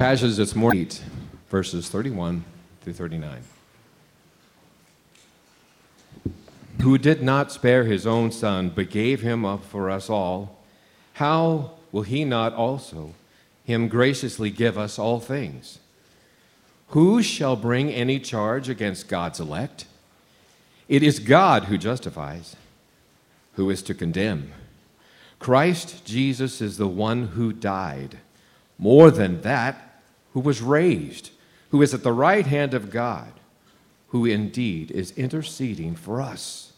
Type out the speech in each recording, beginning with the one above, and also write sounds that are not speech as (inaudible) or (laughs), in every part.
Passage this morning, 8, verses 31 through 39. Who did not spare his own son, but gave him up for us all, how will he not also him graciously give us all things? Who shall bring any charge against God's elect? It is God who justifies. Who is to condemn? Christ Jesus is the one who died. More than that, who was raised, who is at the right hand of God, who indeed is interceding for us.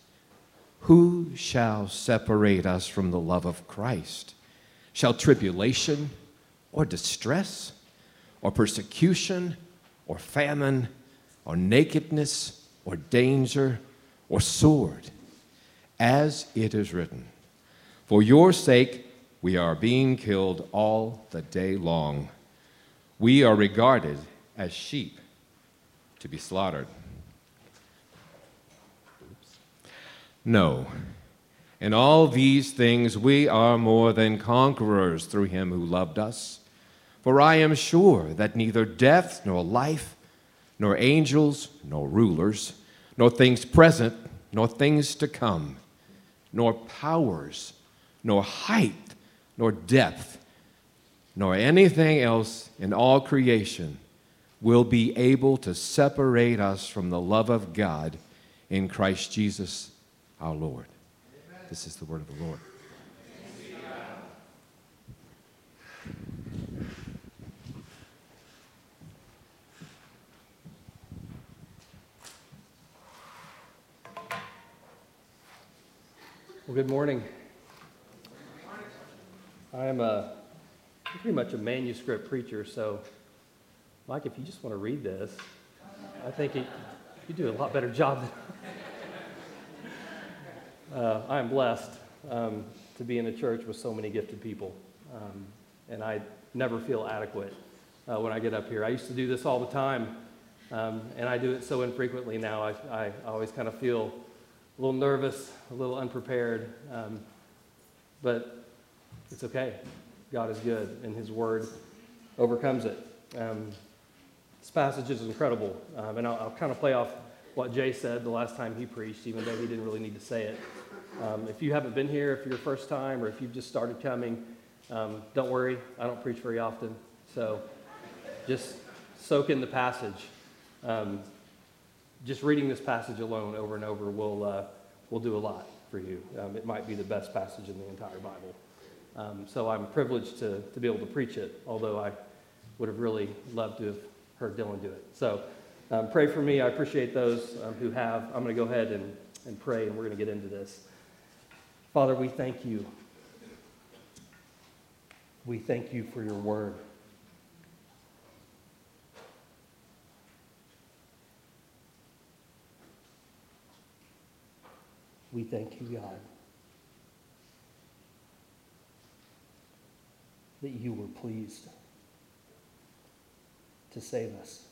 Who shall separate us from the love of Christ? Shall tribulation or distress or persecution or famine or nakedness or danger or sword? As it is written, For your sake we are being killed all the day long. We are regarded as sheep to be slaughtered. No. In all these things we are more than conquerors through him who loved us. For I am sure that neither death nor life, nor angels, nor rulers, nor things present, nor things to come, nor powers, nor height, nor depth, nor anything else in all creation will be able to separate us from the love of God in Christ Jesus our Lord. Amen. This is the word of the Lord. Well, good morning. I am a pretty much a manuscript preacher, so Mike, if you just want to read this, I think it, you do a lot better job (laughs) uh, I am blessed um, to be in a church with so many gifted people, um, and I never feel adequate uh, when I get up here. I used to do this all the time, um, and I do it so infrequently now. I, I always kind of feel a little nervous, a little unprepared, um, but it's okay. God is good, and His Word overcomes it. Um, this passage is incredible, um, and I'll, I'll, kind of play off what Jay said the last time he preached, even though he didn't really need to say it. Um, if you haven't been here, if you're your first time, or if you've just started coming, um, don't worry. I don't preach very often, so just soak in the passage. Um, just reading this passage alone over and over will uh, will do a lot for you. Um, it might be the best passage in the entire Bible. Um, so I'm privileged to, to be able to preach it, although I would have really loved to have heard Dylan do it. So um, pray for me. I appreciate those um, who have. I'm going to go ahead and, and pray, and we're going to get into this. Father, we thank you. We thank you for your word. We thank you, God. That you were pleased to save us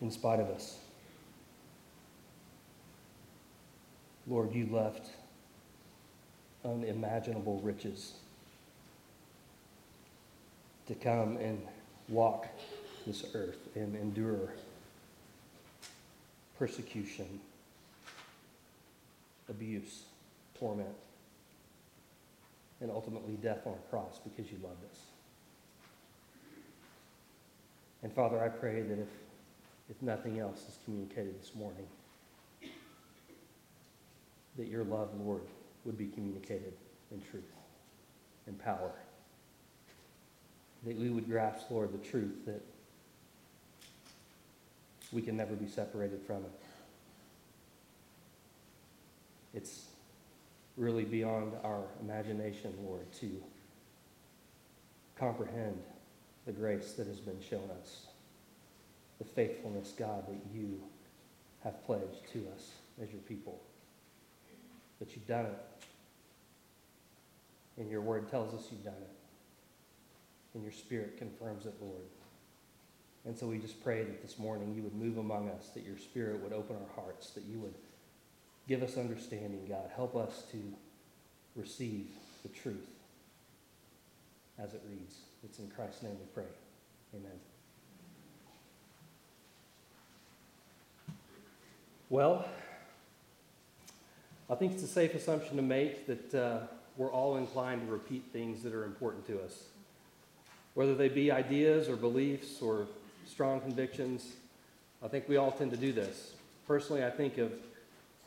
in spite of us. Lord, you left unimaginable riches to come and walk this earth and endure persecution, abuse, torment and ultimately death on a cross because you loved us. And Father, I pray that if, if nothing else is communicated this morning, that your love, Lord, would be communicated in truth and power. That we would grasp, Lord, the truth that we can never be separated from it. It's really beyond our imagination, Lord, to comprehend the grace that has been shown us, the faithfulness, God, that you have pledged to us as your people. That you've done it. And your word tells us you've done it. And your spirit confirms it, Lord. And so we just pray that this morning you would move among us, that your spirit would open our hearts, that you would Give us understanding, God. Help us to receive the truth as it reads. It's in Christ's name we pray. Amen. Well, I think it's a safe assumption to make that uh, we're all inclined to repeat things that are important to us. Whether they be ideas or beliefs or strong convictions, I think we all tend to do this. Personally, I think of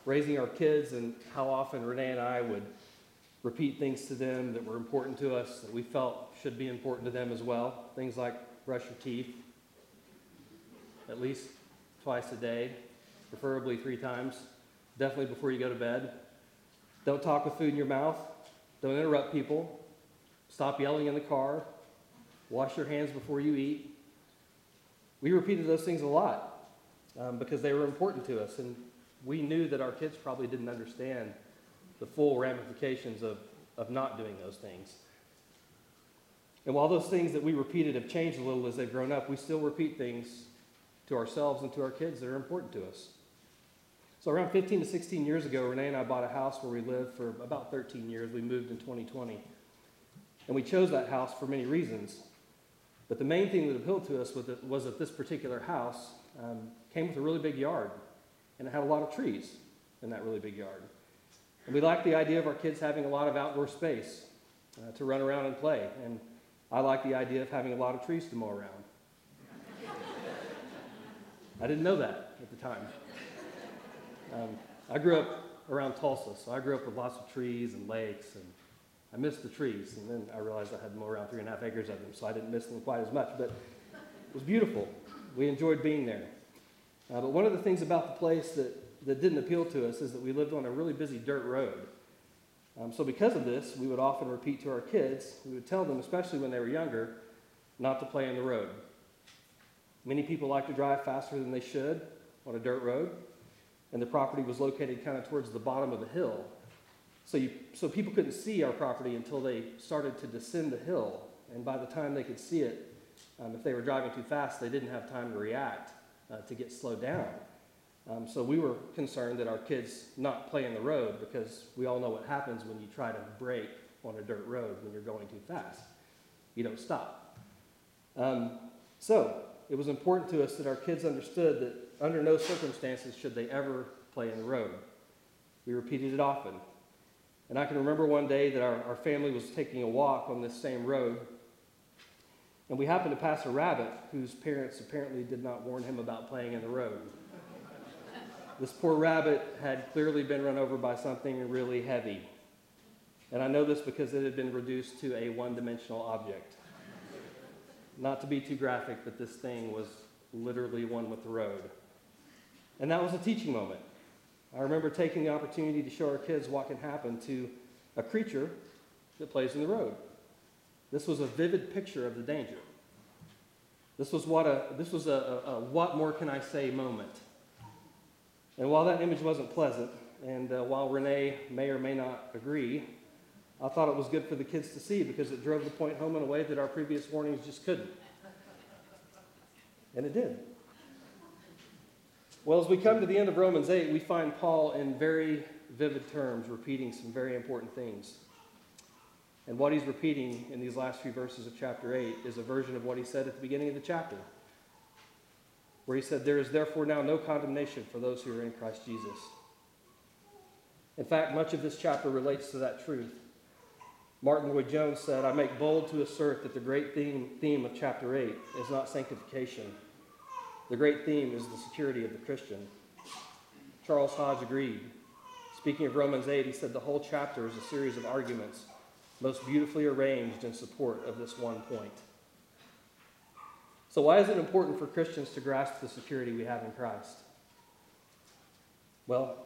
raising our kids and how often Renee and I would repeat things to them that were important to us, that we felt should be important to them as well. Things like brush your teeth at least twice a day, preferably three times, definitely before you go to bed. Don't talk with food in your mouth. Don't interrupt people. Stop yelling in the car. Wash your hands before you eat. We repeated those things a lot um, because they were important to us, and we knew that our kids probably didn't understand the full ramifications of, of not doing those things. And while those things that we repeated have changed a little as they've grown up, we still repeat things to ourselves and to our kids that are important to us. So, around 15 to 16 years ago, Renee and I bought a house where we lived for about 13 years. We moved in 2020. And we chose that house for many reasons. But the main thing that appealed to us was that this particular house um, came with a really big yard, and it had a lot of trees in that really big yard. And we liked the idea of our kids having a lot of outdoor space uh, to run around and play. And I liked the idea of having a lot of trees to mow around. I didn't know that at the time. Um, I grew up around Tulsa, so I grew up with lots of trees and lakes, and I missed the trees. And then I realized I had mow around three and a half acres of them, so I didn't miss them quite as much. But it was beautiful. We enjoyed being there. Uh, but one of the things about the place that, that didn't appeal to us is that we lived on a really busy dirt road. Um, so, because of this, we would often repeat to our kids, we would tell them, especially when they were younger, not to play in the road. Many people like to drive faster than they should on a dirt road and the property was located kind of towards the bottom of the hill. So, you, so people couldn't see our property until they started to descend the hill. And by the time they could see it, um, if they were driving too fast, they didn't have time to react uh, to get slowed down. Um, so we were concerned that our kids not play in the road because we all know what happens when you try to brake on a dirt road when you're going too fast. You don't stop. Um, so it was important to us that our kids understood that under no circumstances should they ever play in the road. We repeated it often. And I can remember one day that our, our family was taking a walk on this same road, and we happened to pass a rabbit whose parents apparently did not warn him about playing in the road. this poor rabbit had clearly been run over by something really heavy. And I know this because it had been reduced to a one dimensional object. Not to be too graphic, but this thing was literally one with the road. And that was a teaching moment. I remember taking the opportunity to show our kids what can happen to a creature that plays in the road. This was a vivid picture of the danger. This was what a this was a, a, a what more can I say moment. And while that image wasn't pleasant, and uh, while Renee may or may not agree, I thought it was good for the kids to see because it drove the point home in a way that our previous warnings just couldn't. And it did. Well, as we come to the end of Romans 8, we find Paul in very vivid terms repeating some very important things. And what he's repeating in these last few verses of chapter 8 is a version of what he said at the beginning of the chapter, where he said, There is therefore now no condemnation for those who are in Christ Jesus. In fact, much of this chapter relates to that truth. Martyn Lloyd-Jones said, I make bold to assert that the great theme, theme of chapter 8 is not sanctification the great theme is the security of the Christian. Charles Hodge agreed. Speaking of Romans 8, he said the whole chapter is a series of arguments, most beautifully arranged in support of this one point. So, why is it important for Christians to grasp the security we have in Christ? Well,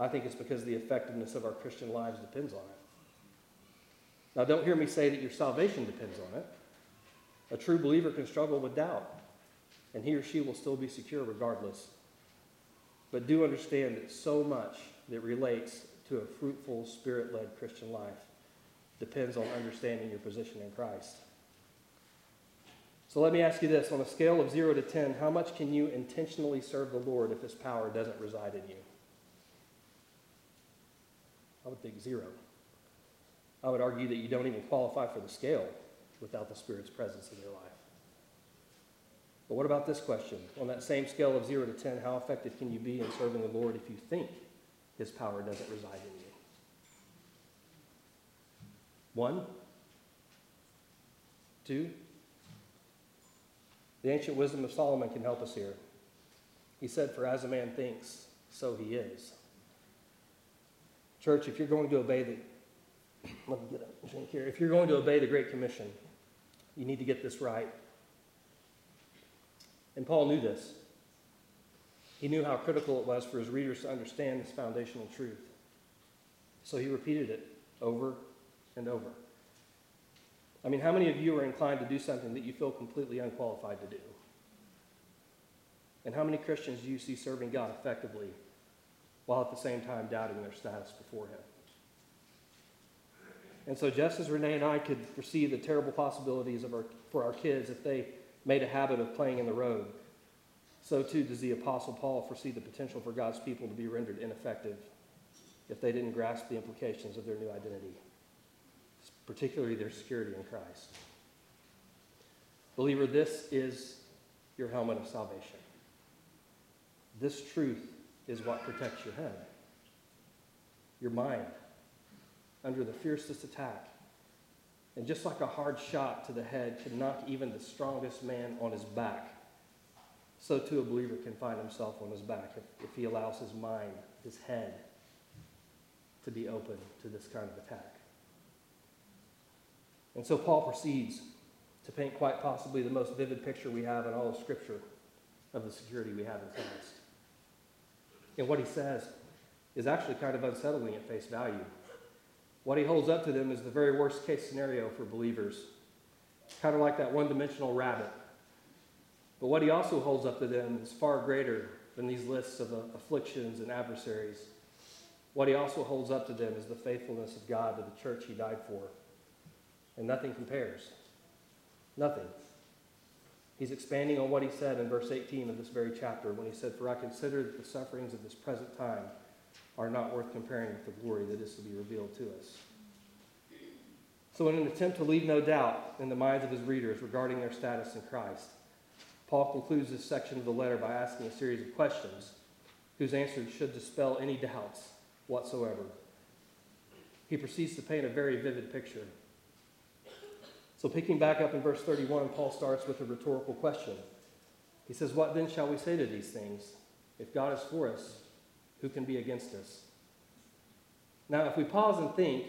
I think it's because the effectiveness of our Christian lives depends on it. Now, don't hear me say that your salvation depends on it. A true believer can struggle with doubt and he or she will still be secure regardless. But do understand that so much that relates to a fruitful, spirit led Christian life depends on understanding your position in Christ. So let me ask you this on a scale of 0 to 10, how much can you intentionally serve the Lord if his power doesn't reside in you? I would think zero. I would argue that you don't even qualify for the scale without the Spirit's presence in your life. But what about this question? On that same scale of 0 to 10, how effective can you be in serving the Lord if you think His power doesn't reside in you? One? Two? The ancient wisdom of Solomon can help us here. He said, For as a man thinks, so he is. Church, if you're going to obey the let me get a drink here. If you're going to obey the Great Commission, you need to get this right. And Paul knew this. He knew how critical it was for his readers to understand this foundational truth. So he repeated it over and over. I mean, how many of you are inclined to do something that you feel completely unqualified to do? And how many Christians do you see serving God effectively while at the same time doubting their status before Him? And so, just as Renee and I could foresee the terrible possibilities of our, for our kids if they made a habit of playing in the road, so too does the Apostle Paul foresee the potential for God's people to be rendered ineffective if they didn't grasp the implications of their new identity, particularly their security in Christ. Believer, this is your helmet of salvation. This truth is what protects your head, your mind under the fiercest attack. And just like a hard shot to the head can knock even the strongest man on his back, so too a believer can find himself on his back if, if he allows his mind, his head, to be open to this kind of attack. And so Paul proceeds to paint quite possibly the most vivid picture we have in all of Scripture of the security we have in Christ. And what he says is actually kind of unsettling at face value. What he holds up to them is the very worst case scenario for believers, kind of like that one dimensional rabbit. But what he also holds up to them is far greater than these lists of uh, afflictions and adversaries. What he also holds up to them is the faithfulness of God to the church he died for. And nothing compares. Nothing. He's expanding on what he said in verse 18 of this very chapter when he said, For I consider that the sufferings of this present time are not worth comparing with the glory that is to be revealed to us. So, in an attempt to leave no doubt in the minds of his readers regarding their status in Christ, Paul concludes this section of the letter by asking a series of questions whose answers should dispel any doubts whatsoever. He proceeds to paint a very vivid picture. So, picking back up in verse 31, Paul starts with a rhetorical question. He says, What then shall we say to these things? If God is for us, who can be against us? Now, if we pause and think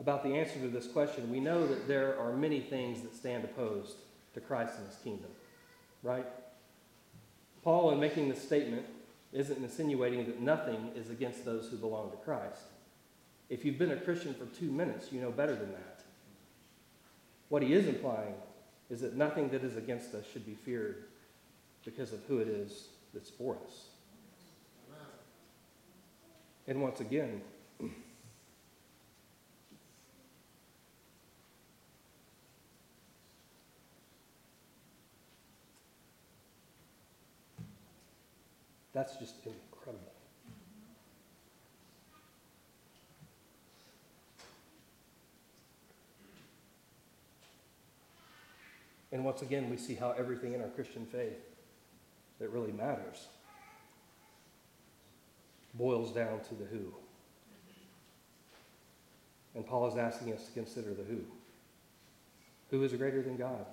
about the answer to this question, we know that there are many things that stand opposed to Christ and his kingdom, right? Paul, in making this statement, isn't insinuating that nothing is against those who belong to Christ. If you've been a Christian for two minutes, you know better than that. What he is implying is that nothing that is against us should be feared because of who it is that's for us. And once again, that's just. And once again, we see how everything in our Christian faith that really matters boils down to the who. And Paul is asking us to consider the who. Who is greater than God?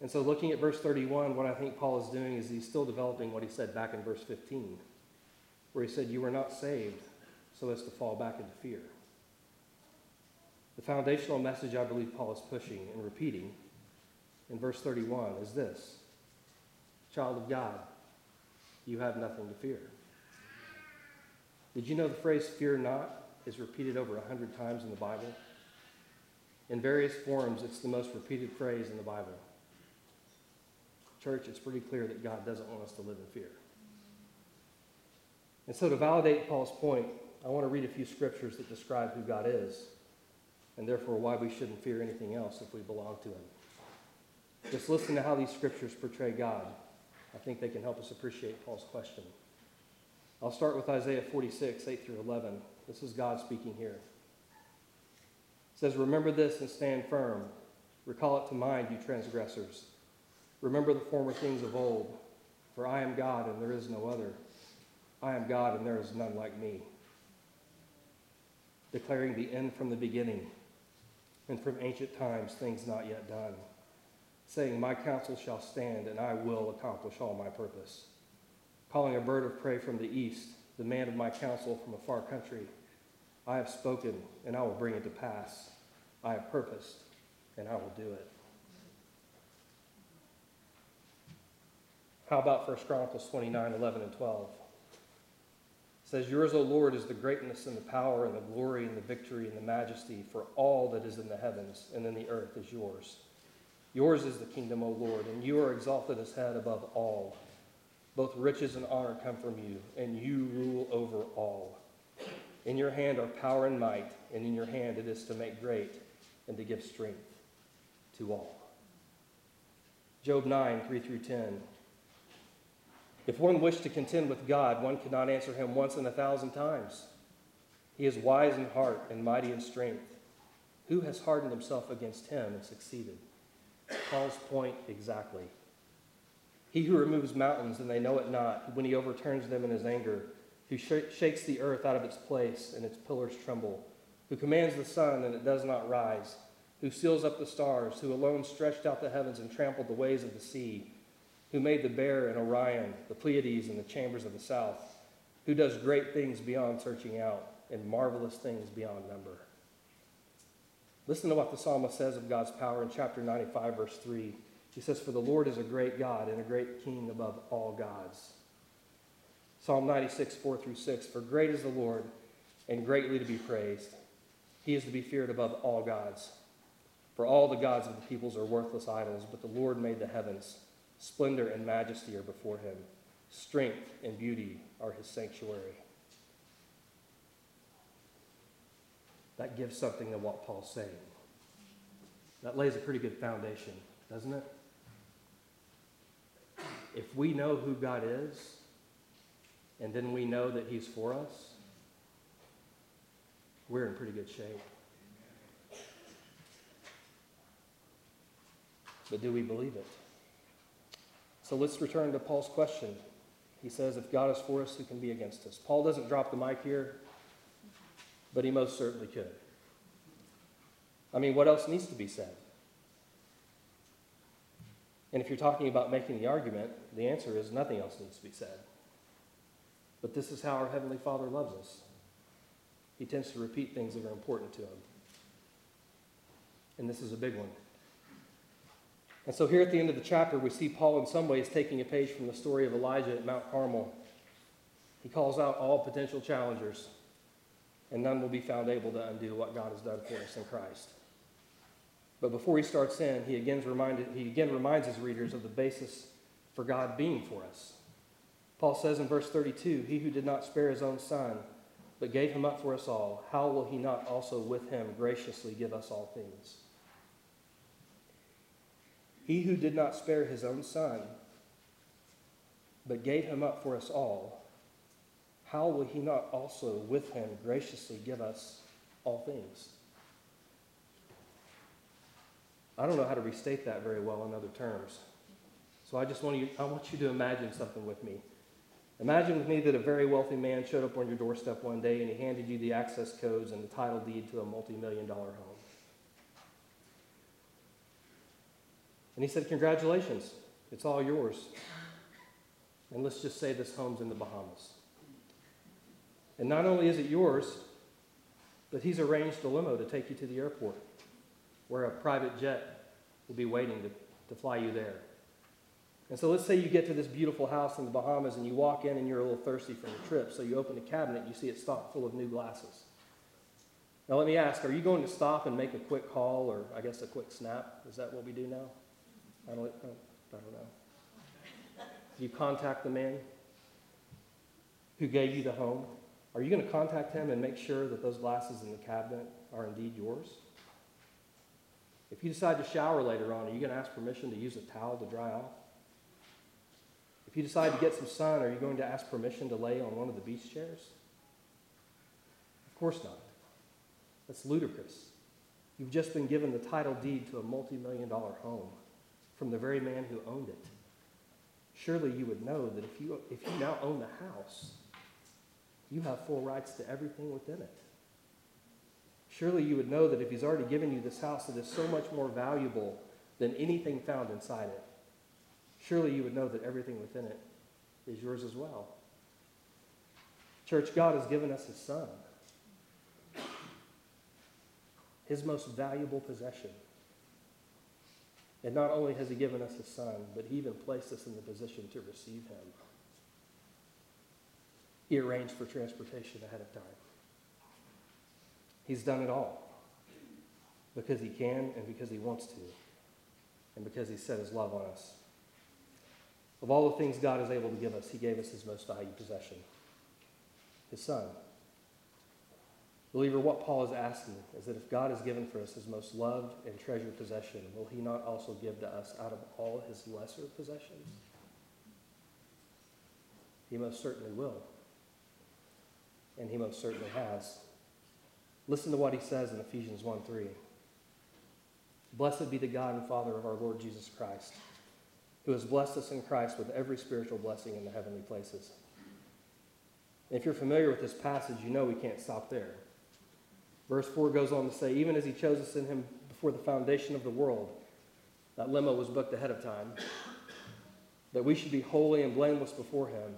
And so, looking at verse 31, what I think Paul is doing is he's still developing what he said back in verse 15, where he said, You were not saved so as to fall back into fear. The foundational message I believe Paul is pushing and repeating in verse 31 is this Child of God, you have nothing to fear. Did you know the phrase fear not is repeated over a hundred times in the Bible? In various forms, it's the most repeated phrase in the Bible. Church, it's pretty clear that God doesn't want us to live in fear. And so, to validate Paul's point, I want to read a few scriptures that describe who God is, and therefore why we shouldn't fear anything else if we belong to Him. Just listen to how these scriptures portray God I think they can help us appreciate Paul's question. I'll start with Isaiah 46, 8 through 11. This is God speaking here. It says, Remember this and stand firm. Recall it to mind, you transgressors. Remember the former things of old. For I am God and there is no other. I am God and there is none like me. Declaring the end from the beginning and from ancient times things not yet done. Saying, My counsel shall stand and I will accomplish all my purpose. Calling a bird of prey from the east, the man of my counsel from a far country. I have spoken and I will bring it to pass. I have purposed and I will do it. How about 1 Chronicles 29 11 and 12? Says, Yours, O Lord, is the greatness and the power and the glory and the victory and the majesty, for all that is in the heavens and in the earth is yours. Yours is the kingdom, O Lord, and you are exalted as head above all. Both riches and honor come from you, and you rule over all. In your hand are power and might, and in your hand it is to make great and to give strength to all. Job 9, 3 through 10. If one wished to contend with God, one could not answer him once in a thousand times. He is wise in heart and mighty in strength. Who has hardened himself against him and succeeded? Paul's point exactly. He who removes mountains and they know it not, when he overturns them in his anger, who sh- shakes the earth out of its place and its pillars tremble, who commands the sun and it does not rise, who seals up the stars, who alone stretched out the heavens and trampled the ways of the sea who made the bear and Orion, the Pleiades and the chambers of the south, who does great things beyond searching out and marvelous things beyond number. Listen to what the psalmist says of God's power in chapter 95, verse 3. He says, For the Lord is a great God and a great king above all gods. Psalm 96, 4 through 6. For great is the Lord and greatly to be praised. He is to be feared above all gods. For all the gods of the peoples are worthless idols, but the Lord made the heavens. Splendor and majesty are before him. Strength and beauty are his sanctuary. That gives something to what Paul's saying. That lays a pretty good foundation, doesn't it? If we know who God is, and then we know that he's for us, we're in pretty good shape. But do we believe it? So let's return to Paul's question. He says, If God is for us, who can be against us? Paul doesn't drop the mic here, but he most certainly could. I mean, what else needs to be said? And if you're talking about making the argument, the answer is nothing else needs to be said. But this is how our Heavenly Father loves us. He tends to repeat things that are important to him. And this is a big one. And so, here at the end of the chapter, we see Paul, in some ways, taking a page from the story of Elijah at Mount Carmel. He calls out all potential challengers, and none will be found able to undo what God has done for us in Christ. But before he starts in, he again, reminded, he again reminds his readers of the basis for God being for us. Paul says in verse 32 He who did not spare his own son, but gave him up for us all, how will he not also with him graciously give us all things? He who did not spare his own son, but gave him up for us all, how will he not also with him graciously give us all things? I don't know how to restate that very well in other terms. So I just want you, I want you to imagine something with me. Imagine with me that a very wealthy man showed up on your doorstep one day and he handed you the access codes and the title deed to a multi million dollar home. And he said, Congratulations, it's all yours. And let's just say this home's in the Bahamas. And not only is it yours, but he's arranged a limo to take you to the airport where a private jet will be waiting to, to fly you there. And so let's say you get to this beautiful house in the Bahamas and you walk in and you're a little thirsty from the trip. So you open the cabinet and you see it stocked full of new glasses. Now let me ask, are you going to stop and make a quick call or I guess a quick snap? Is that what we do now? I don't, I don't know. You contact the man who gave you the home. Are you going to contact him and make sure that those glasses in the cabinet are indeed yours? If you decide to shower later on, are you going to ask permission to use a towel to dry off? If you decide to get some sun, are you going to ask permission to lay on one of the beach chairs? Of course not. That's ludicrous. You've just been given the title deed to a multi million dollar home from the very man who owned it. Surely you would know that if you, if you now own the house, you have full rights to everything within it. Surely you would know that if he's already given you this house that is so much more valuable than anything found inside it, surely you would know that everything within it is yours as well. Church, God has given us his son, his most valuable possession. And not only has he given us his son, but he even placed us in the position to receive him. He arranged for transportation ahead of time. He's done it all because he can and because he wants to, and because he set his love on us. Of all the things God is able to give us, he gave us his most valued possession his son. Believer, what Paul is asking is that if God has given for us his most loved and treasured possession, will he not also give to us out of all his lesser possessions? He most certainly will. And he most certainly has. Listen to what he says in Ephesians 1 3. Blessed be the God and Father of our Lord Jesus Christ, who has blessed us in Christ with every spiritual blessing in the heavenly places. If you're familiar with this passage, you know we can't stop there. Verse 4 goes on to say, even as he chose us in him before the foundation of the world, that limo was booked ahead of time, that we should be holy and blameless before him.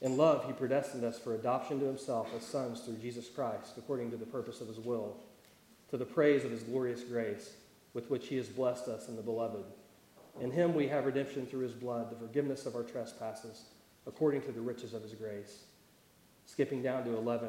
In love, he predestined us for adoption to himself as sons through Jesus Christ, according to the purpose of his will, to the praise of his glorious grace, with which he has blessed us in the beloved. In him we have redemption through his blood, the forgiveness of our trespasses, according to the riches of his grace. Skipping down to 11,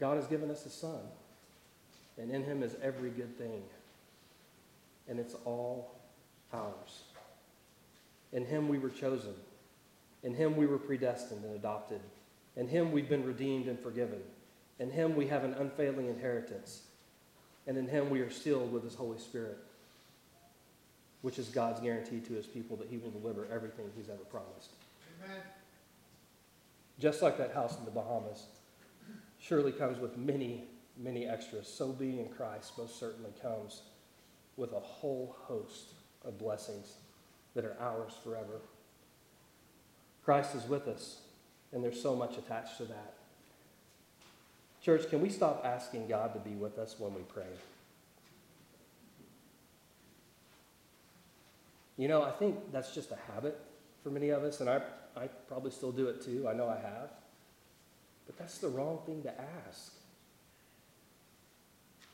God has given us a son, and in him is every good thing, and it's all ours. In him we were chosen. In him we were predestined and adopted. In him we've been redeemed and forgiven. In him we have an unfailing inheritance. And in him we are sealed with his Holy Spirit, which is God's guarantee to his people that he will deliver everything he's ever promised. Amen. Just like that house in the Bahamas surely comes with many, many extras. So being in Christ most certainly comes with a whole host of blessings that are ours forever. Christ is with us, and there's so much attached to that. Church, can we stop asking God to be with us when we pray? You know, I think that's just a habit for many of us, and I, I probably still do it too. I know I have. But that's the wrong thing to ask.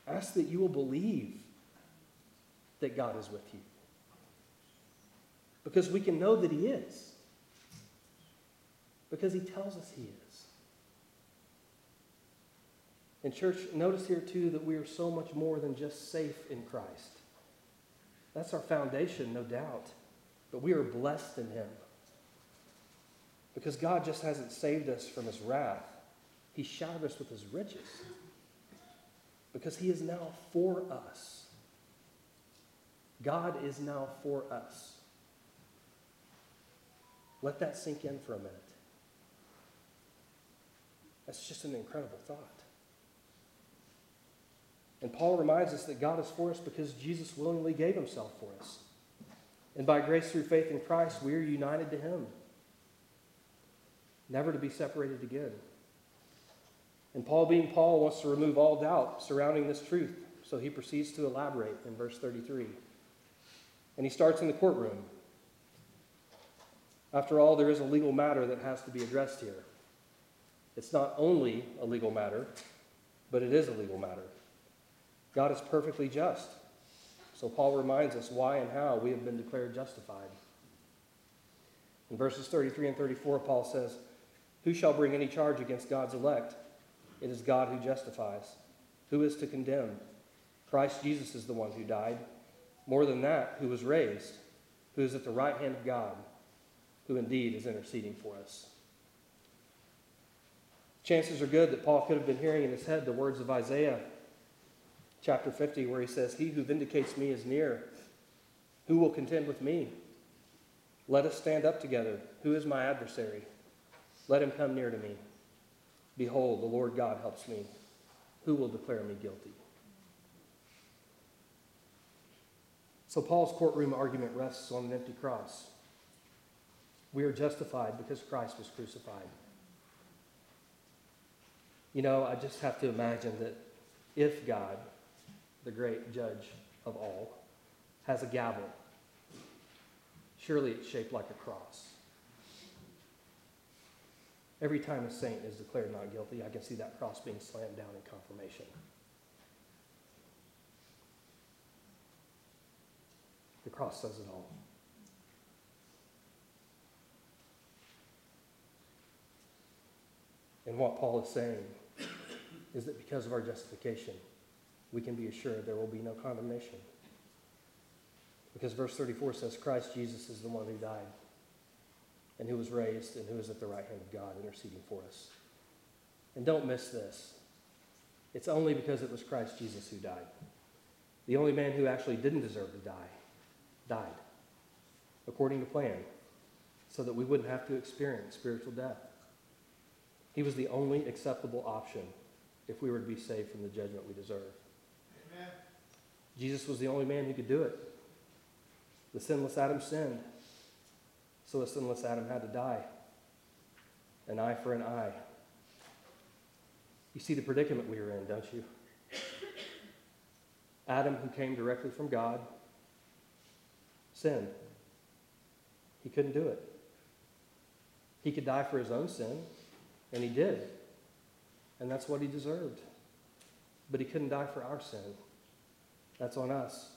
Ask that you will believe that God is with you. Because we can know that He is. Because He tells us He is. And, church, notice here too that we are so much more than just safe in Christ. That's our foundation, no doubt. But we are blessed in Him. Because God just hasn't saved us from His wrath, he showered us with his riches because he is now for us. God is now for us. Let that sink in for a minute. That's just an incredible thought. And Paul reminds us that God is for us because Jesus willingly gave himself for us. And by grace through faith in Christ, we are united to him, never to be separated again. And Paul, being Paul, wants to remove all doubt surrounding this truth. So he proceeds to elaborate in verse 33. And he starts in the courtroom. After all, there is a legal matter that has to be addressed here. It's not only a legal matter, but it is a legal matter. God is perfectly just. So Paul reminds us why and how we have been declared justified. In verses 33 and 34, Paul says, Who shall bring any charge against God's elect? It is God who justifies. Who is to condemn? Christ Jesus is the one who died. More than that, who was raised, who is at the right hand of God, who indeed is interceding for us. Chances are good that Paul could have been hearing in his head the words of Isaiah chapter 50, where he says, He who vindicates me is near. Who will contend with me? Let us stand up together. Who is my adversary? Let him come near to me. Behold, the Lord God helps me. Who will declare me guilty? So, Paul's courtroom argument rests on an empty cross. We are justified because Christ was crucified. You know, I just have to imagine that if God, the great judge of all, has a gavel, surely it's shaped like a cross. Every time a saint is declared not guilty, I can see that cross being slammed down in confirmation. The cross says it all. And what Paul is saying is that because of our justification, we can be assured there will be no condemnation. Because verse 34 says, Christ Jesus is the one who died and who was raised and who is at the right hand of God interceding for us. And don't miss this. It's only because it was Christ Jesus who died. The only man who actually didn't deserve to die died according to plan so that we wouldn't have to experience spiritual death. He was the only acceptable option if we were to be saved from the judgment we deserve. Amen. Jesus was the only man who could do it. The sinless Adam sinned, so a sinless Adam had to die. An eye for an eye. You see the predicament we were in, don't you? Adam, who came directly from God, sinned. He couldn't do it. He could die for his own sin, and he did. And that's what he deserved. But he couldn't die for our sin. That's on us.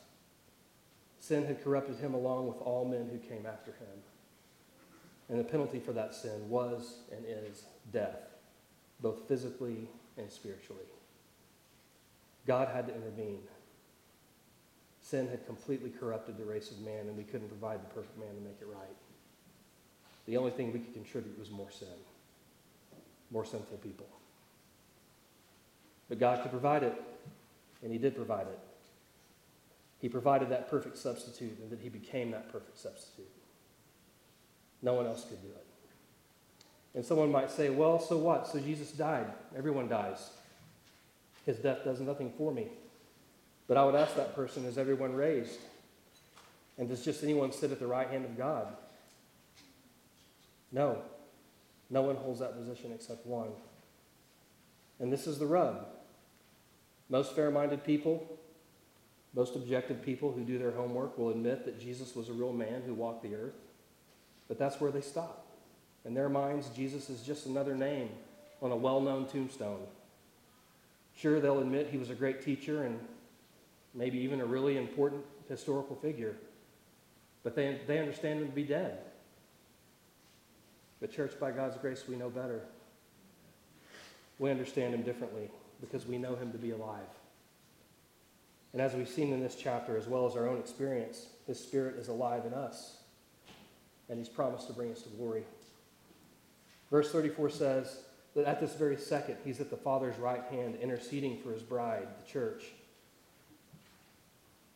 Sin had corrupted him along with all men who came after him. And the penalty for that sin was and is death, both physically and spiritually. God had to intervene. Sin had completely corrupted the race of man, and we couldn't provide the perfect man to make it right. The only thing we could contribute was more sin, more sinful people. But God could provide it, and He did provide it. He provided that perfect substitute, and that He became that perfect substitute. No one else could do it. And someone might say, well, so what? So Jesus died. Everyone dies. His death does nothing for me. But I would ask that person, is everyone raised? And does just anyone sit at the right hand of God? No. No one holds that position except one. And this is the rub. Most fair minded people, most objective people who do their homework will admit that Jesus was a real man who walked the earth. But that's where they stop. In their minds, Jesus is just another name on a well known tombstone. Sure, they'll admit he was a great teacher and maybe even a really important historical figure, but they, they understand him to be dead. But, church, by God's grace, we know better. We understand him differently because we know him to be alive. And as we've seen in this chapter, as well as our own experience, his spirit is alive in us and he's promised to bring us to glory. Verse 34 says that at this very second, he's at the Father's right hand interceding for his bride, the church.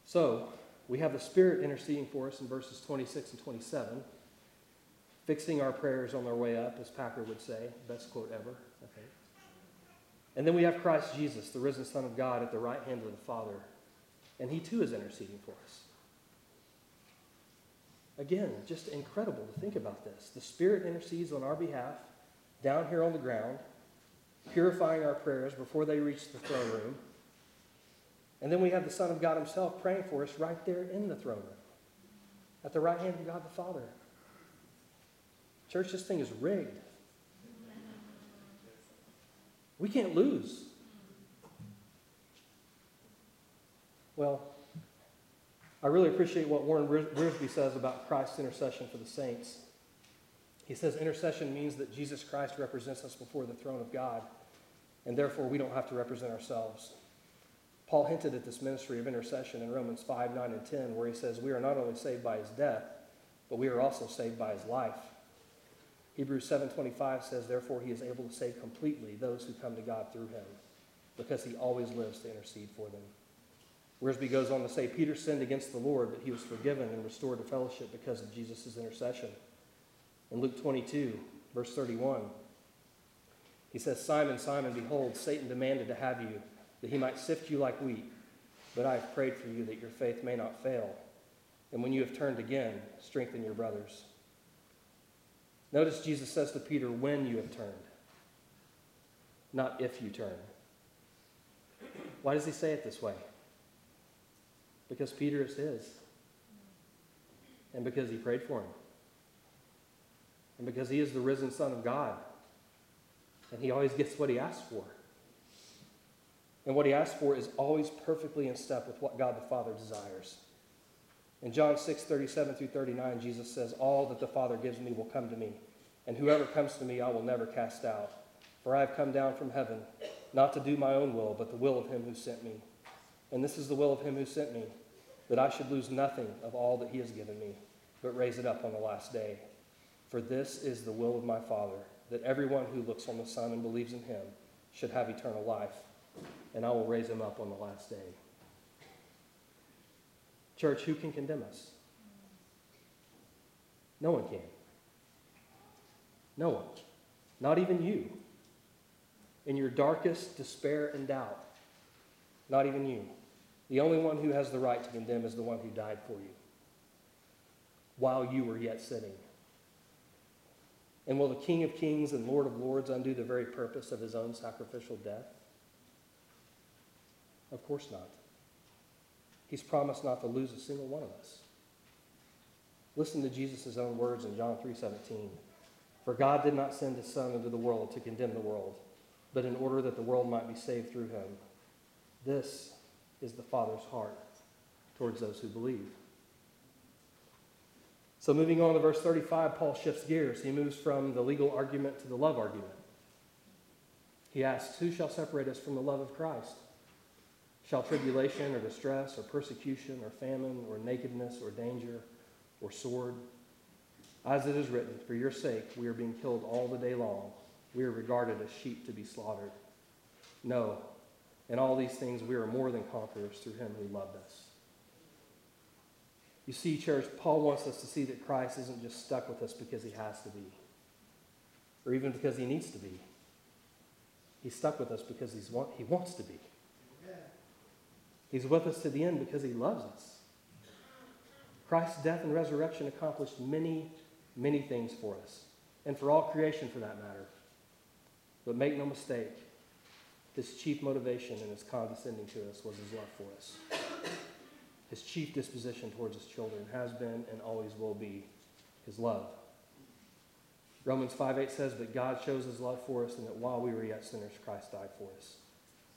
So, we have the Spirit interceding for us in verses 26 and 27, fixing our prayers on their way up, as Packer would say. Best quote ever. Okay. And then we have Christ Jesus, the risen Son of God, at the right hand of the Father, and he too is interceding for us. Again, just incredible to think about this. The Spirit intercedes on our behalf down here on the ground, purifying our prayers before they reach the throne room. And then we have the Son of God Himself praying for us right there in the throne room, at the right hand of God the Father. Church, this thing is rigged. We can't lose. Well, I really appreciate what Warren Wiersbe says about Christ's intercession for the saints. He says intercession means that Jesus Christ represents us before the throne of God, and therefore we don't have to represent ourselves. Paul hinted at this ministry of intercession in Romans 5, 9, and 10, where he says, We are not only saved by his death, but we are also saved by his life. Hebrews 7:25 says, Therefore he is able to save completely those who come to God through him, because he always lives to intercede for them. Wiersbe goes on to say, Peter sinned against the Lord, but he was forgiven and restored to fellowship because of Jesus' intercession. In Luke 22, verse 31, he says, Simon, Simon, behold, Satan demanded to have you, that he might sift you like wheat. But I have prayed for you that your faith may not fail. And when you have turned again, strengthen your brothers. Notice Jesus says to Peter, when you have turned, not if you turn. Why does he say it this way? Because Peter is his. And because he prayed for him. And because he is the risen Son of God. And he always gets what he asks for. And what he asks for is always perfectly in step with what God the Father desires. In John 6, 37 through 39, Jesus says, All that the Father gives me will come to me, and whoever comes to me I will never cast out. For I have come down from heaven, not to do my own will, but the will of him who sent me. And this is the will of him who sent me, that I should lose nothing of all that he has given me, but raise it up on the last day. For this is the will of my Father, that everyone who looks on the Son and believes in him should have eternal life, and I will raise him up on the last day. Church, who can condemn us? No one can. No one. Not even you. In your darkest despair and doubt, not even you. The only one who has the right to condemn is the one who died for you while you were yet sinning. And will the King of Kings and Lord of Lords undo the very purpose of his own sacrificial death? Of course not. He's promised not to lose a single one of us. Listen to Jesus' own words in John 3:17. For God did not send his son into the world to condemn the world, but in order that the world might be saved through him. This is the Father's heart towards those who believe. So, moving on to verse 35, Paul shifts gears. He moves from the legal argument to the love argument. He asks, Who shall separate us from the love of Christ? Shall tribulation or distress or persecution or famine or nakedness or danger or sword? As it is written, For your sake we are being killed all the day long. We are regarded as sheep to be slaughtered. No, in all these things we are more than conquerors through him who loved us. You see, church, Paul wants us to see that Christ isn't just stuck with us because he has to be, or even because he needs to be. He's stuck with us because he's want, he wants to be. He's with us to the end because he loves us. Christ's death and resurrection accomplished many, many things for us, and for all creation for that matter. But make no mistake, his chief motivation in his condescending to us was his love for us. His chief disposition towards his children has been and always will be his love. Romans 5 8 says, But God shows his love for us, and that while we were yet sinners, Christ died for us.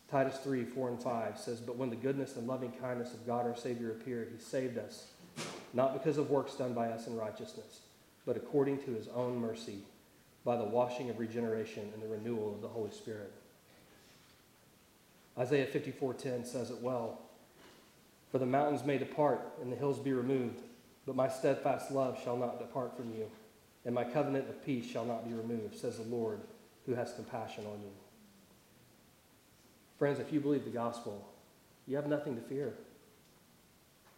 Titus 3 4 and 5 says, But when the goodness and loving kindness of God our Savior appeared, he saved us, not because of works done by us in righteousness, but according to his own mercy, by the washing of regeneration and the renewal of the Holy Spirit. Isaiah 54:10 says it well. For the mountains may depart and the hills be removed, but my steadfast love shall not depart from you, and my covenant of peace shall not be removed, says the Lord, who has compassion on you. Friends, if you believe the gospel, you have nothing to fear.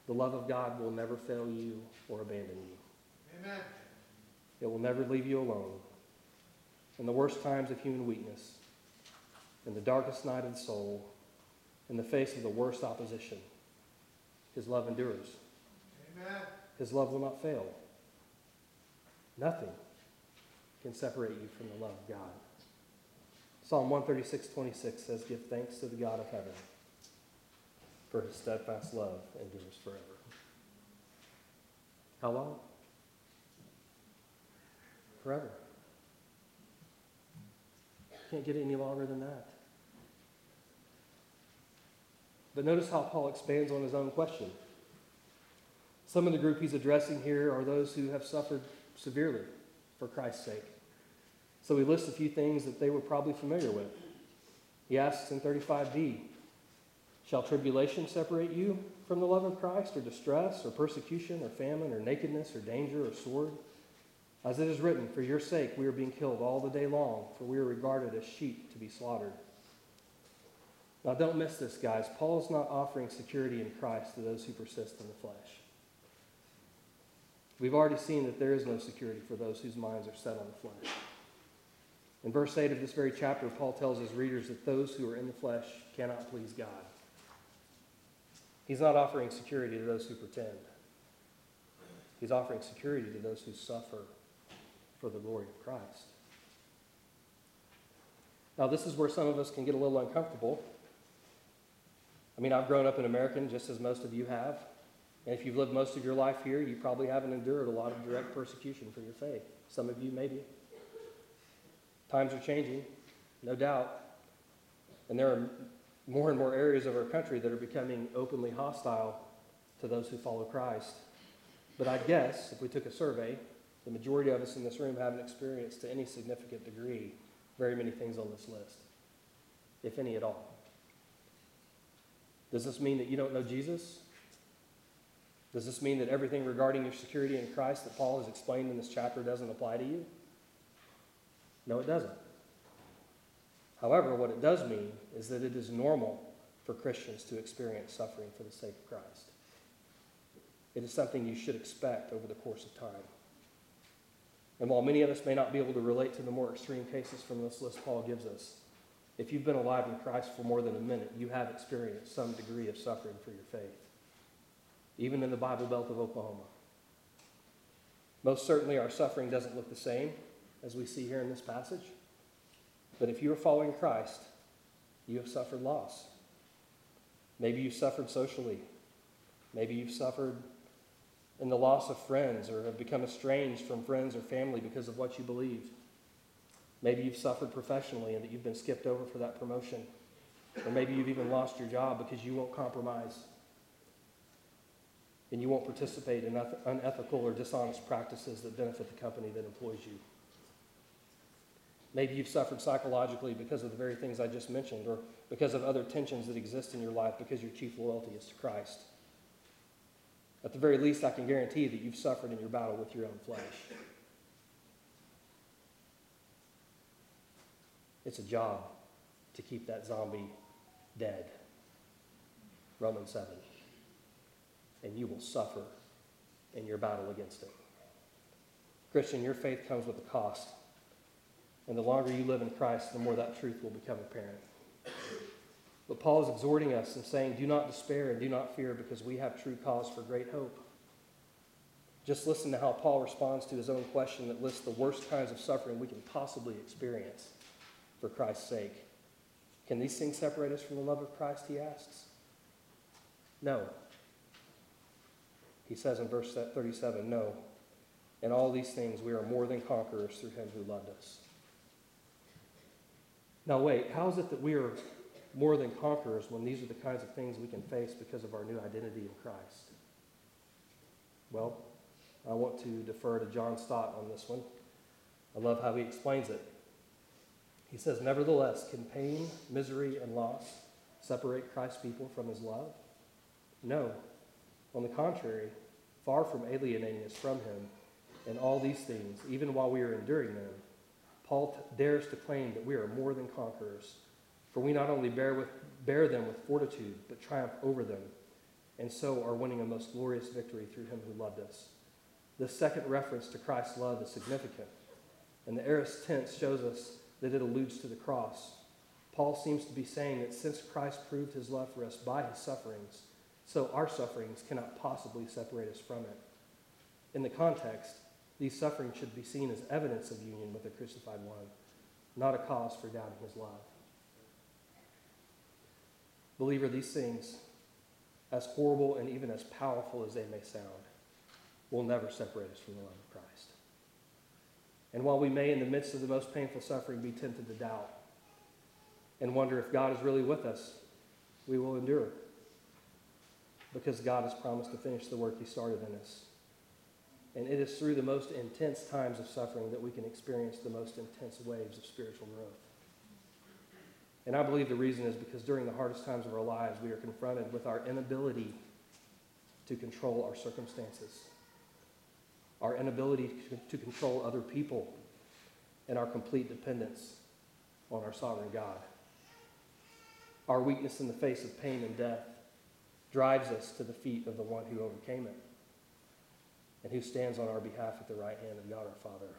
The love of God will never fail you or abandon you. Amen. It will never leave you alone. In the worst times of human weakness, in the darkest night of the soul, in the face of the worst opposition, his love endures. Amen. His love will not fail. Nothing can separate you from the love of God. Psalm 136, 26 says, Give thanks to the God of heaven, for his steadfast love endures forever. How long? Forever. Can't get any longer than that. But notice how Paul expands on his own question. Some of the group he's addressing here are those who have suffered severely for Christ's sake. So he lists a few things that they were probably familiar with. He asks in 35b Shall tribulation separate you from the love of Christ, or distress, or persecution, or famine, or nakedness, or danger, or sword? As it is written, For your sake we are being killed all the day long, for we are regarded as sheep to be slaughtered. Now, don't miss this, guys. Paul is not offering security in Christ to those who persist in the flesh. We've already seen that there is no security for those whose minds are set on the flesh. In verse 8 of this very chapter, Paul tells his readers that those who are in the flesh cannot please God. He's not offering security to those who pretend. He's offering security to those who suffer for the glory of Christ. Now, this is where some of us can get a little uncomfortable. I mean, I've grown up an American just as most of you have. And if you've lived most of your life here, you probably haven't endured a lot of direct persecution for your faith. Some of you, maybe. Times are changing, no doubt. And there are more and more areas of our country that are becoming openly hostile to those who follow Christ. But I guess if we took a survey, the majority of us in this room haven't experienced to any significant degree very many things on this list, if any at all. Does this mean that you don't know Jesus? Does this mean that everything regarding your security in Christ that Paul has explained in this chapter doesn't apply to you? No, it doesn't. However, what it does mean is that it is normal for Christians to experience suffering for the sake of Christ. It is something you should expect over the course of time. And while many of us may not be able to relate to the more extreme cases from this list Paul gives us, if you've been alive in Christ for more than a minute, you have experienced some degree of suffering for your faith, even in the Bible Belt of Oklahoma. Most certainly, our suffering doesn't look the same as we see here in this passage. But if you are following Christ, you have suffered loss. Maybe you've suffered socially. Maybe you've suffered in the loss of friends or have become estranged from friends or family because of what you believe. Maybe you've suffered professionally and that you've been skipped over for that promotion. Or maybe you've even lost your job because you won't compromise and you won't participate in unethical or dishonest practices that benefit the company that employs you. Maybe you've suffered psychologically because of the very things I just mentioned, or because of other tensions that exist in your life because your chief loyalty is to Christ. At the very least, I can guarantee that you've suffered in your battle with your own flesh. It's a job to keep that zombie dead. Romans 7. And you will suffer in your battle against it. Christian, your faith comes with a cost. And the longer you live in Christ, the more that truth will become apparent. But Paul is exhorting us and saying, Do not despair and do not fear because we have true cause for great hope. Just listen to how Paul responds to his own question that lists the worst kinds of suffering we can possibly experience for Christ's sake. Can these things separate us from the love of Christ, he asks? No. He says in verse 37, No. In all these things we are more than conquerors through him who loved us. Now, wait, how is it that we are more than conquerors when these are the kinds of things we can face because of our new identity in Christ? Well, I want to defer to John Stott on this one. I love how he explains it. He says, Nevertheless, can pain, misery, and loss separate Christ's people from his love? No. On the contrary, far from alienating us from him, in all these things, even while we are enduring them, Paul t- dares to claim that we are more than conquerors. For we not only bear, with, bear them with fortitude, but triumph over them, and so are winning a most glorious victory through him who loved us. This second reference to Christ's love is significant, and the aorist tense shows us that it alludes to the cross. Paul seems to be saying that since Christ proved his love for us by his sufferings, so our sufferings cannot possibly separate us from it. In the context, these sufferings should be seen as evidence of union with the crucified one, not a cause for doubting his love. Believer, these things, as horrible and even as powerful as they may sound, will never separate us from the love of Christ. And while we may, in the midst of the most painful suffering, be tempted to doubt and wonder if God is really with us, we will endure because God has promised to finish the work He started in us. And it is through the most intense times of suffering that we can experience the most intense waves of spiritual growth. And I believe the reason is because during the hardest times of our lives, we are confronted with our inability to control our circumstances, our inability to control other people, and our complete dependence on our sovereign God. Our weakness in the face of pain and death drives us to the feet of the one who overcame it and who stands on our behalf at the right hand of God our Father.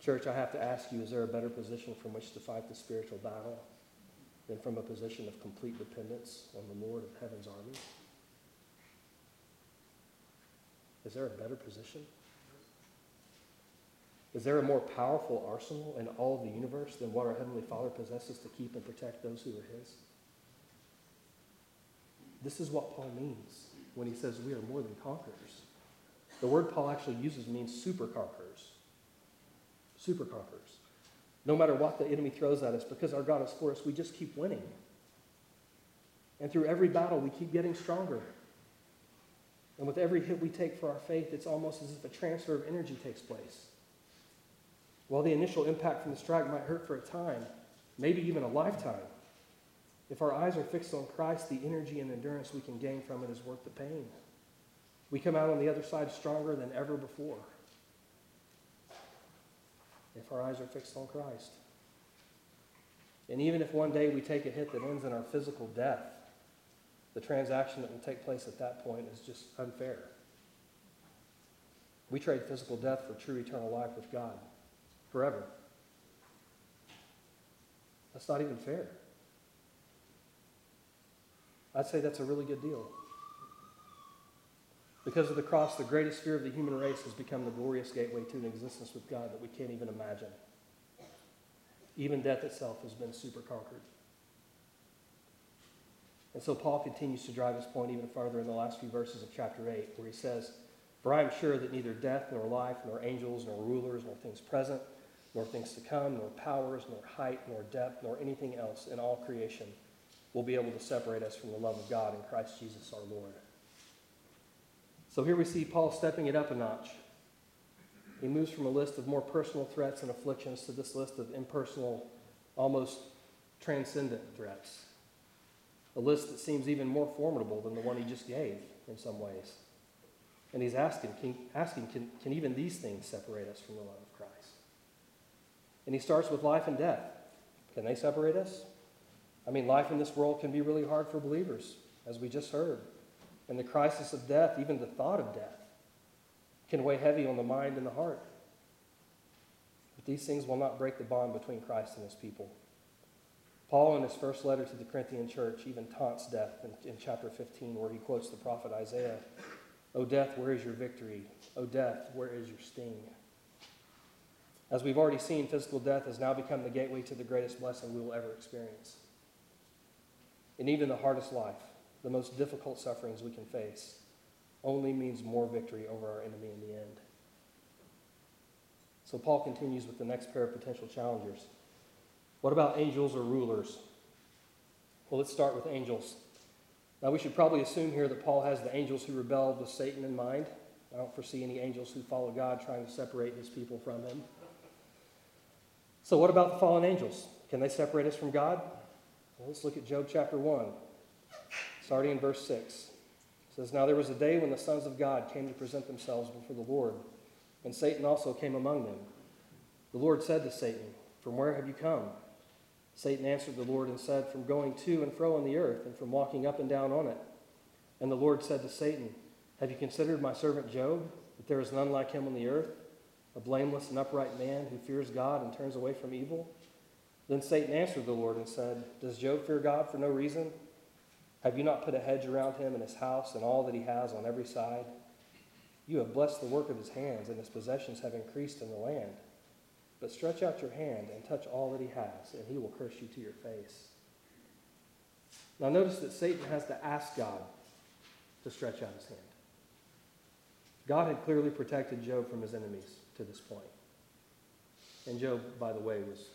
Church, I have to ask you is there a better position from which to fight the spiritual battle than from a position of complete dependence on the Lord of heaven's army? Is there a better position? Is there a more powerful arsenal in all of the universe than what our Heavenly Father possesses to keep and protect those who are His? This is what Paul means when he says we are more than conquerors. The word Paul actually uses means super conquerors super conquerors. No matter what the enemy throws at us, because our God is for us, we just keep winning. And through every battle, we keep getting stronger. And with every hit we take for our faith, it's almost as if a transfer of energy takes place. While the initial impact from the strike might hurt for a time, maybe even a lifetime, if our eyes are fixed on Christ, the energy and endurance we can gain from it is worth the pain. We come out on the other side stronger than ever before if our eyes are fixed on Christ. And even if one day we take a hit that ends in our physical death, the transaction that will take place at that point is just unfair. We trade physical death for true eternal life with God forever. That's not even fair. I'd say that's a really good deal. Because of the cross, the greatest fear of the human race has become the glorious gateway to an existence with God that we can't even imagine. Even death itself has been super conquered. And so Paul continues to drive his point even farther in the last few verses of chapter 8, where he says, For I am sure that neither death, nor life, nor angels, nor rulers, nor things present, nor things to come, nor powers, nor height, nor depth, nor anything else in all creation will be able to separate us from the love of God in Christ Jesus our Lord. So here we see Paul stepping it up a notch. He moves from a list of more personal threats and afflictions to this list of impersonal, almost transcendent threats. A list that seems even more formidable than the one he just gave in some ways. And he's asking, can, asking can, can even these things separate us from the love of Christ? And he starts with life and death. Can they separate us? I mean, life in this world can be really hard for believers, as we just heard. And the crisis of death, even the thought of death, can weigh heavy on the mind and the heart. But these things will not break the bond between Christ and his people. Paul, in his first letter to the Corinthian church, even taunts death in, in chapter 15, where he quotes the prophet Isaiah O death, where is your victory? O death, where is your sting? As we've already seen, physical death has now become the gateway to the greatest blessing we will ever experience. And even the hardest life, the most difficult sufferings we can face, only means more victory over our enemy in the end. So Paul continues with the next pair of potential challengers. What about angels or rulers? Well, let's start with angels. Now, we should probably assume here that Paul has the angels who rebelled with Satan in mind. I don't foresee any angels who follow God trying to separate his people from him. So, what about the fallen angels? Can they separate us from God? Well, let's look at Job chapter 1 starting in verse 6. It says, Now there was a day when the sons of God came to present themselves before the Lord, and Satan also came among them. The Lord said to Satan, From where have you come? Satan answered the Lord and said, From going to and fro on the earth, and from walking up and down on it. And the Lord said to Satan, Have you considered my servant Job, that there is none like him on the earth, a blameless and upright man who fears God and turns away from evil? Then Satan answered the Lord and said, Does Job fear God for no reason? Have you not put a hedge around him and his house and all that he has on every side? You have blessed the work of his hands, and his possessions have increased in the land. But stretch out your hand and touch all that he has, and he will curse you to your face. Now, notice that Satan has to ask God to stretch out his hand. God had clearly protected Job from his enemies to this point. And Job, by the way, was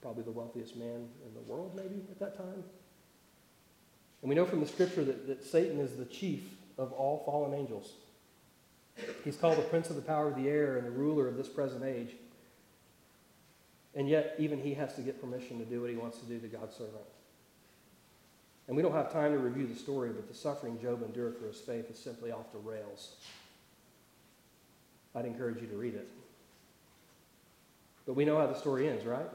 probably the wealthiest man in the world, maybe, at that time. And we know from the scripture that, that Satan is the chief of all fallen angels. He's called the prince of the power of the air and the ruler of this present age. And yet, even he has to get permission to do what he wants to do to God's servant. And we don't have time to review the story, but the suffering Job endured for his faith is simply off the rails. I'd encourage you to read it. But we know how the story ends, right?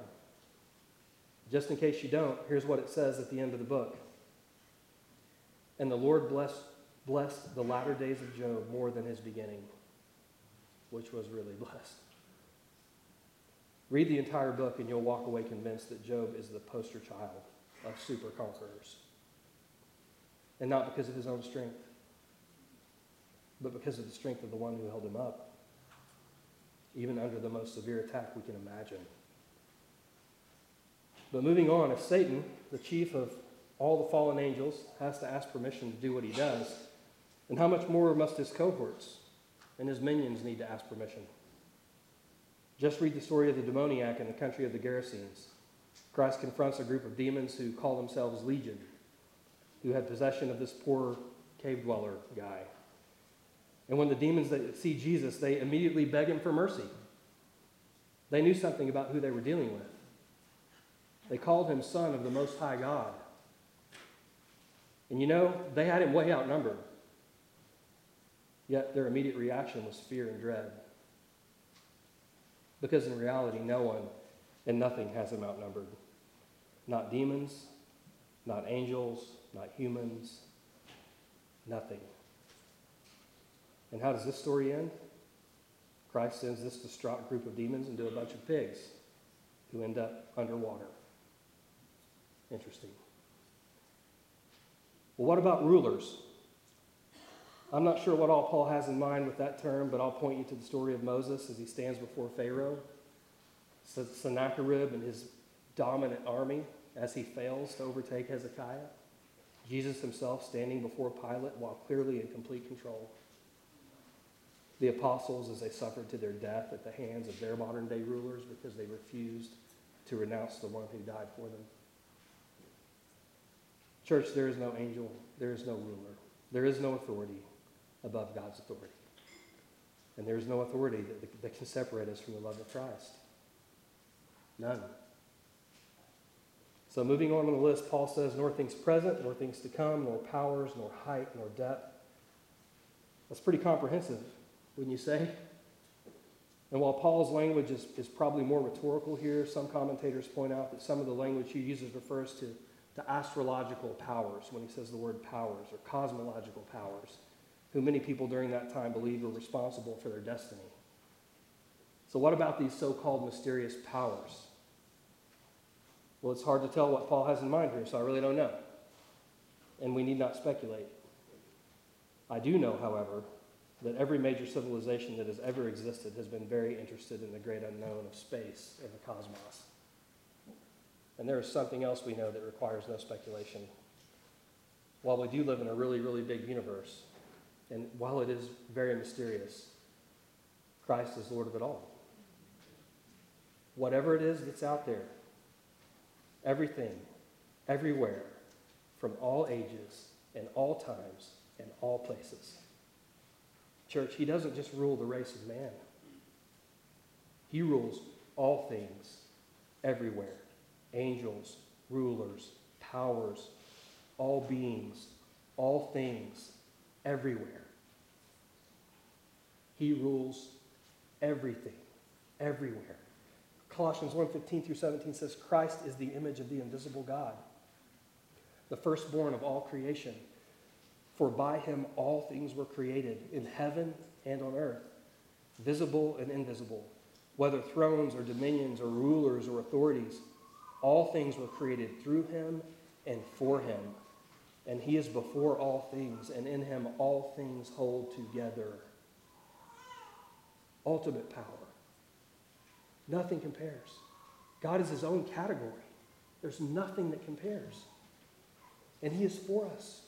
Just in case you don't, here's what it says at the end of the book. And the Lord blessed, blessed the latter days of Job more than his beginning, which was really (laughs) blessed. Read the entire book, and you'll walk away convinced that Job is the poster child of super conquerors. And not because of his own strength, but because of the strength of the one who held him up, even under the most severe attack we can imagine. But moving on, if Satan, the chief of all the fallen angels, has to ask permission to do what he does, then how much more must his cohorts and his minions need to ask permission? Just read the story of the demoniac in the country of the Gerasenes. Christ confronts a group of demons who call themselves Legion, who had possession of this poor cave dweller guy. And when the demons see Jesus, they immediately beg him for mercy. They knew something about who they were dealing with. They called him Son of the Most High God. And you know, they had him way outnumbered. Yet their immediate reaction was fear and dread. Because in reality, no one and nothing has him outnumbered. Not demons, not angels, not humans, nothing. And how does this story end? Christ sends this distraught group of demons into a bunch of pigs who end up underwater. Interesting. Well, what about rulers? I'm not sure what all Paul has in mind with that term, but I'll point you to the story of Moses as he stands before Pharaoh, Sennacherib and his dominant army as he fails to overtake Hezekiah, Jesus himself standing before Pilate while clearly in complete control, the apostles as they suffered to their death at the hands of their modern day rulers because they refused to renounce the one who died for them. Church, there is no angel, there is no ruler, there is no authority above God's authority. And there is no authority that, that can separate us from the love of Christ. None. So, moving on on the list, Paul says, nor things present, nor things to come, nor powers, nor height, nor depth. That's pretty comprehensive, wouldn't you say? And while Paul's language is, is probably more rhetorical here, some commentators point out that some of the language he uses refers to to astrological powers when he says the word powers or cosmological powers, who many people during that time believed were responsible for their destiny. So, what about these so called mysterious powers? Well, it's hard to tell what Paul has in mind here, so I really don't know. And we need not speculate. I do know, however, that every major civilization that has ever existed has been very interested in the great unknown of space and the cosmos. And there is something else we know that requires no speculation. While we do live in a really, really big universe, and while it is very mysterious, Christ is Lord of it all. Whatever it is that's out there, everything, everywhere, from all ages and all times and all places. Church, he doesn't just rule the race of man, he rules all things everywhere angels, rulers, powers, all beings, all things, everywhere. He rules everything, everywhere. Colossians 1:15 through 17 says Christ is the image of the invisible God, the firstborn of all creation. For by him all things were created in heaven and on earth, visible and invisible, whether thrones or dominions or rulers or authorities. All things were created through him and for him. And he is before all things, and in him all things hold together. Ultimate power. Nothing compares. God is his own category. There's nothing that compares. And he is for us.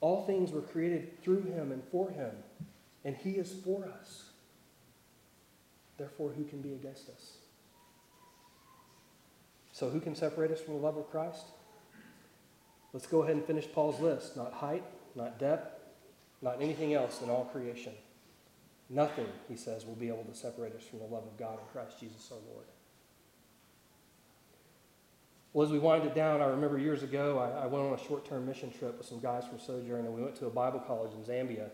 All things were created through him and for him, and he is for us. Therefore, who can be against us? So, who can separate us from the love of Christ? Let's go ahead and finish Paul's list. Not height, not depth, not anything else in all creation. Nothing, he says, will be able to separate us from the love of God in Christ Jesus our Lord. Well, as we wind it down, I remember years ago, I, I went on a short term mission trip with some guys from Sojourn, and we went to a Bible college in Zambia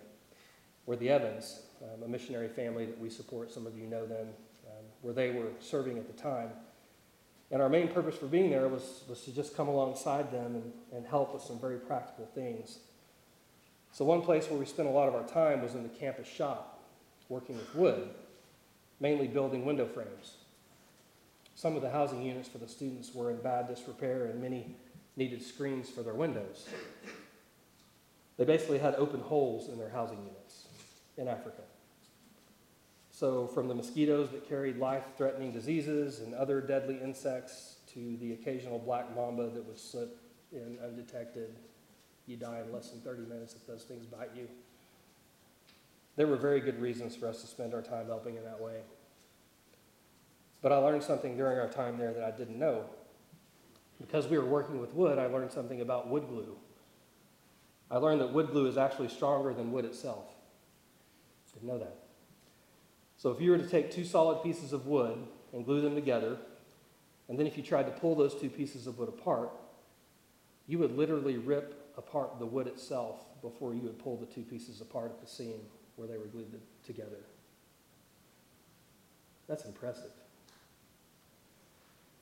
where the Evans, um, a missionary family that we support, some of you know them, um, where they were serving at the time. And our main purpose for being there was, was to just come alongside them and, and help with some very practical things. So, one place where we spent a lot of our time was in the campus shop, working with wood, mainly building window frames. Some of the housing units for the students were in bad disrepair, and many needed screens for their windows. They basically had open holes in their housing units in Africa. So, from the mosquitoes that carried life threatening diseases and other deadly insects to the occasional black mamba that would slip in undetected, you die in less than 30 minutes if those things bite you. There were very good reasons for us to spend our time helping in that way. But I learned something during our time there that I didn't know. Because we were working with wood, I learned something about wood glue. I learned that wood glue is actually stronger than wood itself. Didn't know that. So if you were to take two solid pieces of wood and glue them together, and then if you tried to pull those two pieces of wood apart, you would literally rip apart the wood itself before you would pull the two pieces apart at the seam where they were glued together. That's impressive.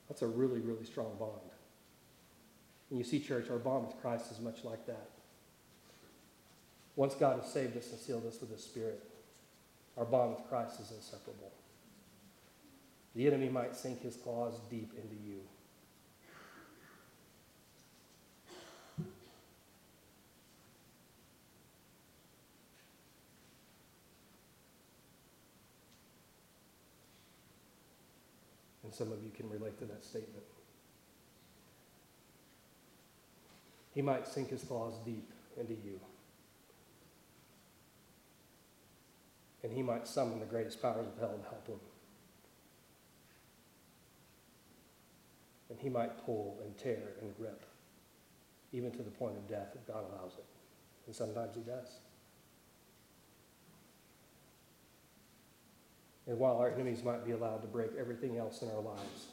That's a really, really strong bond. And you see, church, our bond with Christ is much like that. Once God has saved us and sealed us with His Spirit, our bond with Christ is inseparable. The enemy might sink his claws deep into you. Some of you can relate to that statement. He might sink his claws deep into you. And he might summon the greatest powers of hell to help him. And he might pull and tear and rip, even to the point of death if God allows it. And sometimes he does. And while our enemies might be allowed to break everything else in our lives,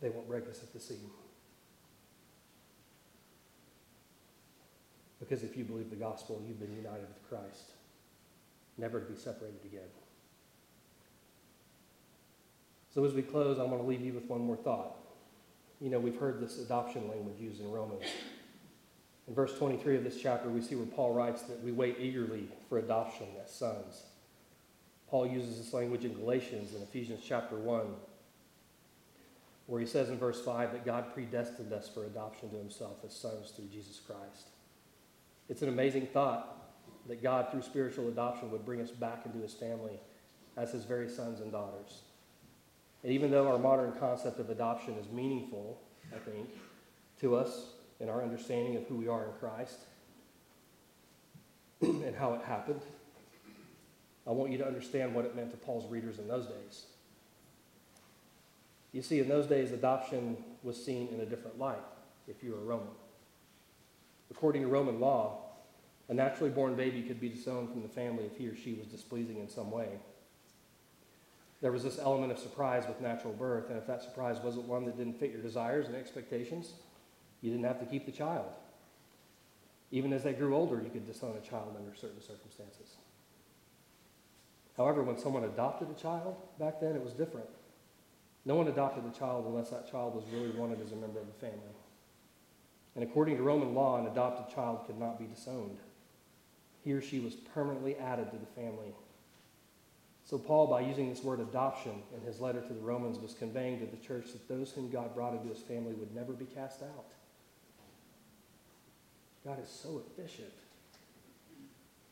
they won't break us at the seam. Because if you believe the gospel, you've been united with Christ, never to be separated again. So as we close, I want to leave you with one more thought. You know, we've heard this adoption language used in Romans. In verse 23 of this chapter, we see where Paul writes that we wait eagerly for adoption as sons. Paul uses this language in Galatians in Ephesians chapter 1, where he says in verse 5 that God predestined us for adoption to himself as sons through Jesus Christ. It's an amazing thought that God, through spiritual adoption, would bring us back into his family as his very sons and daughters. And even though our modern concept of adoption is meaningful, I think, to us in our understanding of who we are in Christ (clears throat) and how it happened, I want you to understand what it meant to Paul's readers in those days. You see, in those days, adoption was seen in a different light if you were a Roman. According to Roman law, a naturally born baby could be disowned from the family if he or she was displeasing in some way. There was this element of surprise with natural birth, and if that surprise wasn't one that didn't fit your desires and expectations, you didn't have to keep the child. Even as they grew older, you could disown a child under certain circumstances. However, when someone adopted a child back then, it was different. No one adopted a child unless that child was really wanted as a member of the family. And according to Roman law, an adopted child could not be disowned. He or she was permanently added to the family. So, Paul, by using this word adoption in his letter to the Romans, was conveying to the church that those whom God brought into his family would never be cast out. God is so efficient.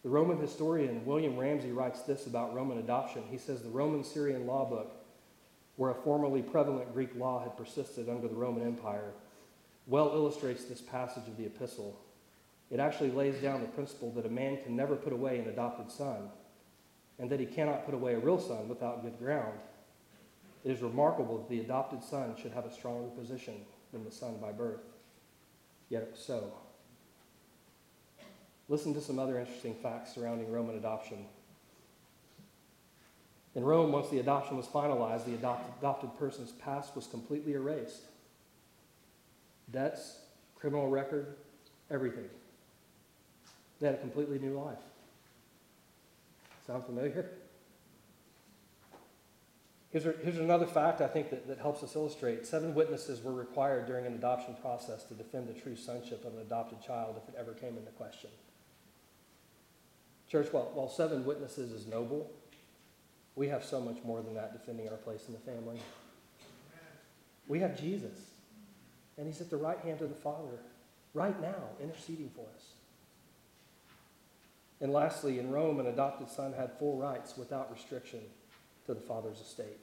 The Roman historian William Ramsay writes this about Roman adoption. He says the Roman Syrian law book, where a formerly prevalent Greek law had persisted under the Roman Empire, well illustrates this passage of the epistle. It actually lays down the principle that a man can never put away an adopted son, and that he cannot put away a real son without good ground. It is remarkable that the adopted son should have a stronger position than the son by birth. Yet it was so. Listen to some other interesting facts surrounding Roman adoption. In Rome, once the adoption was finalized, the adopted, adopted person's past was completely erased. Debts, criminal record, everything. They had a completely new life. Sound familiar? Here's, a- here's another fact I think that, that helps us illustrate. Seven witnesses were required during an adoption process to defend the true sonship of an adopted child if it ever came into question. Church, while, while seven witnesses is noble, we have so much more than that defending our place in the family. We have Jesus, and He's at the right hand of the Father right now, interceding for us. And lastly, in Rome, an adopted son had full rights without restriction to the father's estate,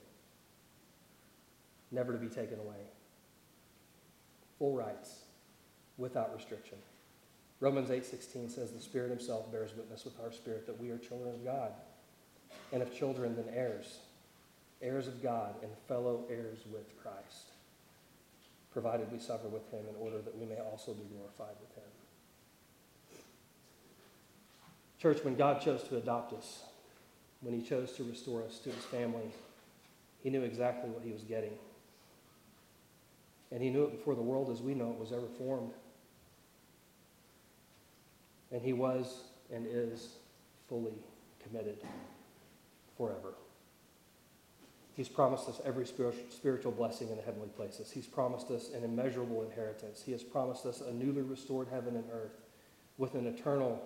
never to be taken away. Full rights without restriction. Romans 8:16 says the Spirit himself bears witness with our spirit that we are children of God. And if children, then heirs, heirs of God and fellow heirs with Christ, provided we suffer with him in order that we may also be glorified with him. Church, when God chose to adopt us, when he chose to restore us to his family, he knew exactly what he was getting. And he knew it before the world as we know it was ever formed. And he was and is fully committed forever. He's promised us every spiritual, blessing in the heavenly places. He's promised us an immeasurable inheritance. He has promised us a newly restored heaven and earth with an eternal,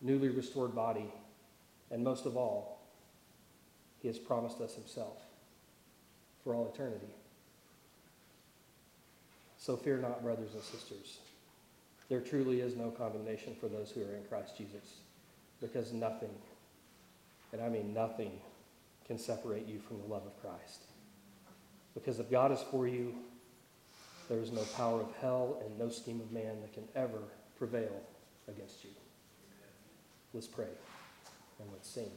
newly restored body. And most of all, he has promised us himself for all eternity. So fear not, brothers and sisters. There truly is no condemnation for those who are in Christ Jesus, because nothing, and I mean nothing, can separate you from the love of Christ. Because if God is for you, there is no power of hell and no scheme of man that can ever prevail against you. Let's pray and let's sing.